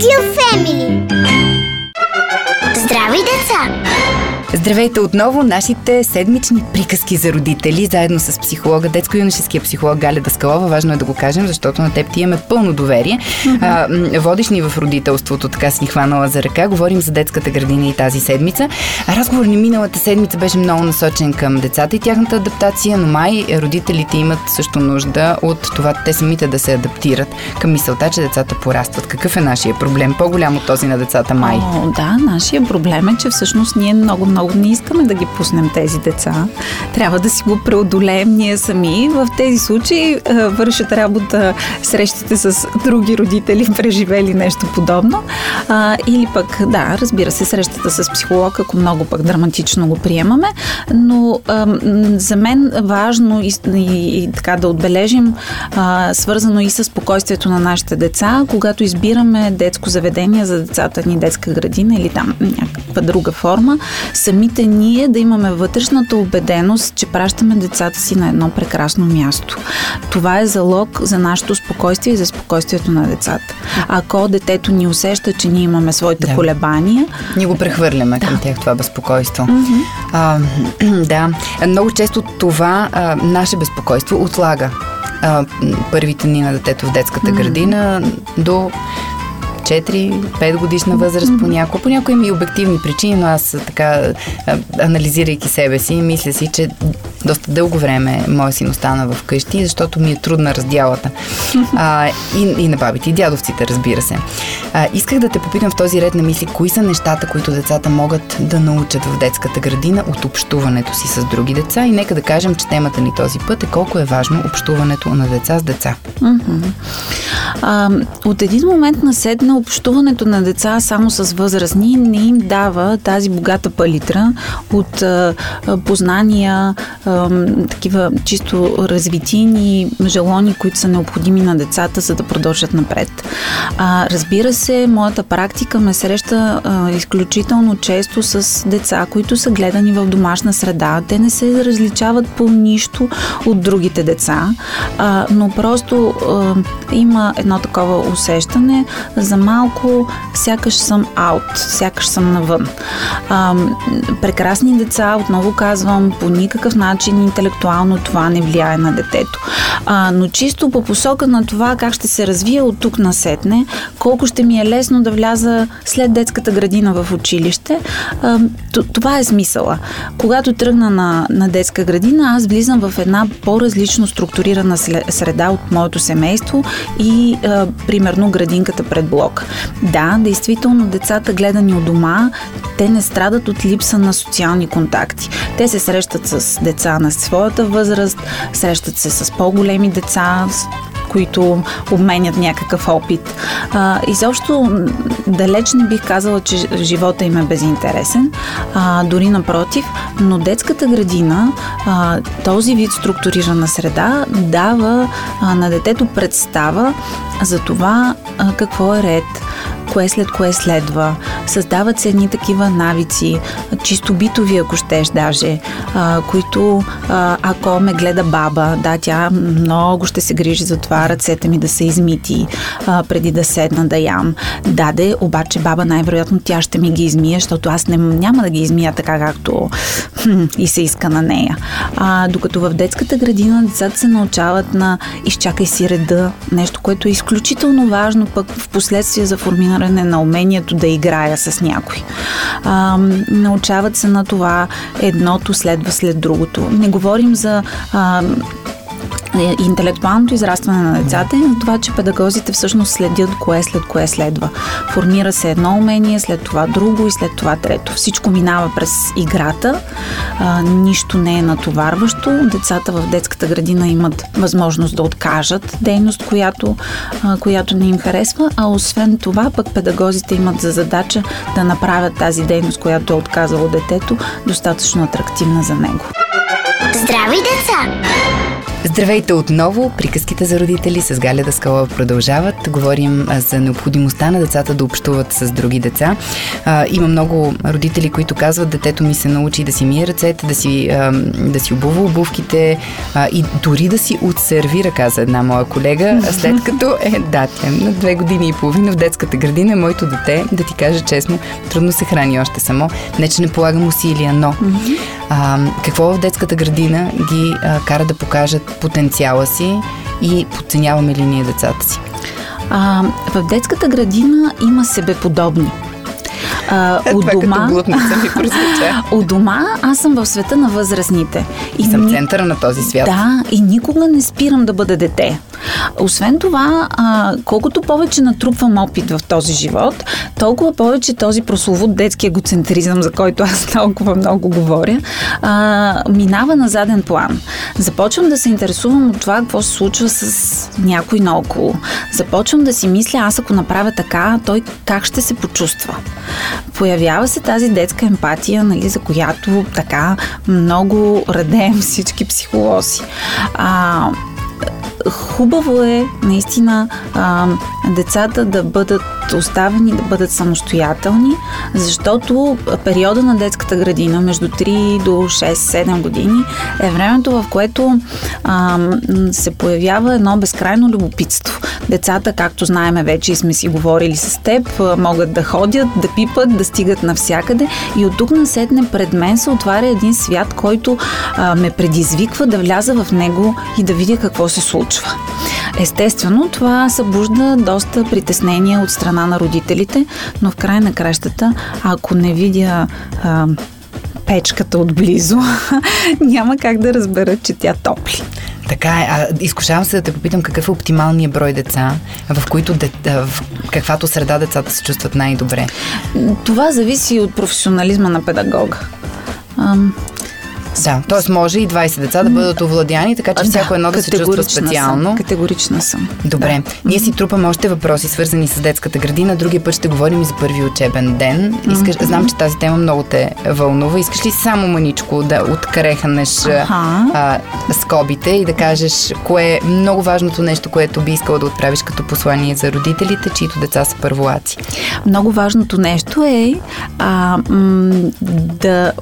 Радио Здравейте отново, нашите седмични приказки за родители, заедно с психолога, детско-юношеския психолог Галя Даскалова. Важно е да го кажем, защото на теб ти имаме пълно доверие. Mm-hmm. А, водиш ни в родителството, така си хванала за ръка. Говорим за детската градина и тази седмица. А разговор ни миналата седмица беше много насочен към децата и тяхната адаптация, но май родителите имат също нужда от това те самите да се адаптират към мисълта, че децата порастват. Какъв е нашия проблем? По-голям от този на децата май. О, да, нашия проблем е, че всъщност ние много, много много не искаме да ги пуснем тези деца. Трябва да си го преодолеем ние сами. В тези случаи вършат работа срещите с други родители, преживели нещо подобно. Или пък, да, разбира се, срещата с психолог, ако много пък драматично го приемаме. Но за мен важно и, и, и така да отбележим, свързано и с спокойствието на нашите деца, когато избираме детско заведение за децата ни, детска градина или там някаква друга форма, самите ние да имаме вътрешната убеденост, че пращаме децата си на едно прекрасно място. Това е залог за нашето спокойствие и за спокойствието на децата. Ако детето ни усеща, че ние имаме своите да. колебания. Ние го прехвърляме да. към тях това безпокойство. Mm-hmm. А, да, много често това а, наше безпокойство отлага а, първите дни на детето в детската mm-hmm. градина до 4-5 годишна възраст понякога. Понякога има и обективни причини, но аз така, анализирайки себе си, мисля си, че доста дълго време моя син остана в къщи, защото ми е трудна раздялата. А, и, и на бабите, и дядовците, разбира се. А, исках да те попитам в този ред на мисли, кои са нещата, които децата могат да научат в детската градина от общуването си с други деца. И нека да кажем, че темата ни този път е колко е важно общуването на деца с деца. А, от един момент на седна общуването на деца само с възрастни не им дава тази богата палитра от а, познания, такива чисто развитини желони, които са необходими на децата, за да продължат напред. А, разбира се, моята практика ме среща а, изключително често с деца, които са гледани в домашна среда. Те не се различават по нищо от другите деца, а, но просто а, има едно такова усещане за малко, сякаш съм аут, сякаш съм навън. А, прекрасни деца, отново казвам, по никакъв начин интелектуално това не влияе на детето. А, но чисто по посока на това как ще се развия от тук насетне, колко ще ми е лесно да вляза след детската градина в училище, а, това е смисъла. Когато тръгна на, на детска градина, аз влизам в една по-различно структурирана среда от моето семейство и а, примерно градинката пред блок. Да, действително децата гледани от дома, те не страдат от липса на социални контакти. Те се срещат с деца на своята възраст, срещат се с по-големи деца, които обменят някакъв опит. А, изобщо далеч не бих казала, че живота им е безинтересен, а, дори напротив, но детската градина, а, този вид структурирана среда дава а, на детето представа за това а, какво е ред, кое след кое следва. Създават се едни такива навици, чисто битови, ако щеш даже, а, които а, ако ме гледа баба, да, тя много ще се грижи за това ръцете ми да са измити а, преди да седна да ям. Даде, обаче баба най-вероятно тя ще ми ги измие, защото аз не, няма да ги измия така както хм, и се иска на нея. А, докато в детската градина децата се научават на изчакай си реда, нещо, което е изключително важно пък в последствие за формиране на умението да играя с някой. А, научават се на това едното следва след другото. Не говорим за а, интелектуалното израстване на децата и на това, че педагозите всъщност следят кое след кое следва. Формира се едно умение, след това друго и след това трето. Всичко минава през играта, а, нищо не е натоварващо. Децата в детската градина имат възможност да откажат дейност, която, а, която не им харесва, а освен това пък педагозите имат за задача да направят тази дейност, която е отказало детето, достатъчно атрактивна за него. Здрави деца! Здравейте отново! Приказките за родители с Галя Даскала продължават. Говорим за необходимостта на децата да общуват с други деца. А, има много родители, които казват, детето ми се научи да си мие ръцете, да си, а, да си обува обувките а, и дори да си отсервира, каза една моя колега, след като е, да, тя на две години и половина в детската градина, моето дете, да ти кажа честно, трудно се храни още само. Не, че не полагам усилия, но а, какво в детската градина ги а, кара да покажат потенциала си и подценяваме ли ние децата си? А, в детската градина има себеподобни. А, е, у дома, ми у дома аз съм в света на възрастните. И съм ни... центъра на този свят. Да, и никога не спирам да бъда дете. Освен това, а, колкото повече натрупвам опит в този живот, толкова повече този прословут детски егоцентризъм, за който аз толкова много говоря, а, минава на заден план. Започвам да се интересувам от това, какво се случва с някой наоколо. Започвам да си мисля, аз ако направя така, той как ще се почувства. Появява се тази детска емпатия, нали, за която така много радеем всички психолози. А, хубаво е наистина а, децата да бъдат оставени да бъдат самостоятелни, защото периода на детската градина между 3 до 6-7 години е времето, в което а, се появява едно безкрайно любопитство. Децата, както знаеме вече и сме си говорили с теб, могат да ходят, да пипат, да стигат навсякъде и от тук насетне пред мен се отваря един свят, който а, ме предизвиква да вляза в него и да видя какво се случва. Естествено, това събужда доста притеснения от страна на родителите, но в край на кращата, ако не видя а, печката отблизо, няма как да разбера, че тя топли. Така е. А, изкушавам се да те попитам какъв е оптималният брой деца, в които де, в каквато среда децата се чувстват най-добре. Това зависи от професионализма на педагога. Да, т.е. може и 20 деца да бъдат овладяни, така че да, всяко едно да се чувства специално. Съм, категорична съм. Добре. Да. Ние си трупаме още въпроси, свързани с детската градина. Другия път ще говорим и за първи учебен ден. Искаш, mm-hmm. Знам, че тази тема много те вълнува. Искаш ли само маничко да открехнеш а, скобите и да кажеш кое е много важното нещо, което би искала да отправиш като послание за родителите, чието деца са първолаци? Много важното нещо е а, м- да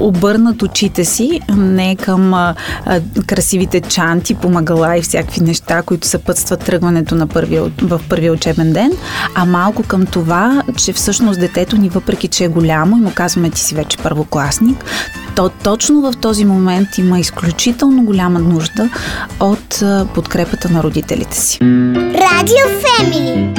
обърнат очите си не към а, красивите чанти, помагала и всякакви неща, които съпътстват тръгването на първия, в първия учебен ден, а малко към това, че всъщност детето ни, въпреки че е голямо и му казваме ти си вече първокласник, то точно в този момент има изключително голяма нужда от подкрепата на родителите си. Радио Фемили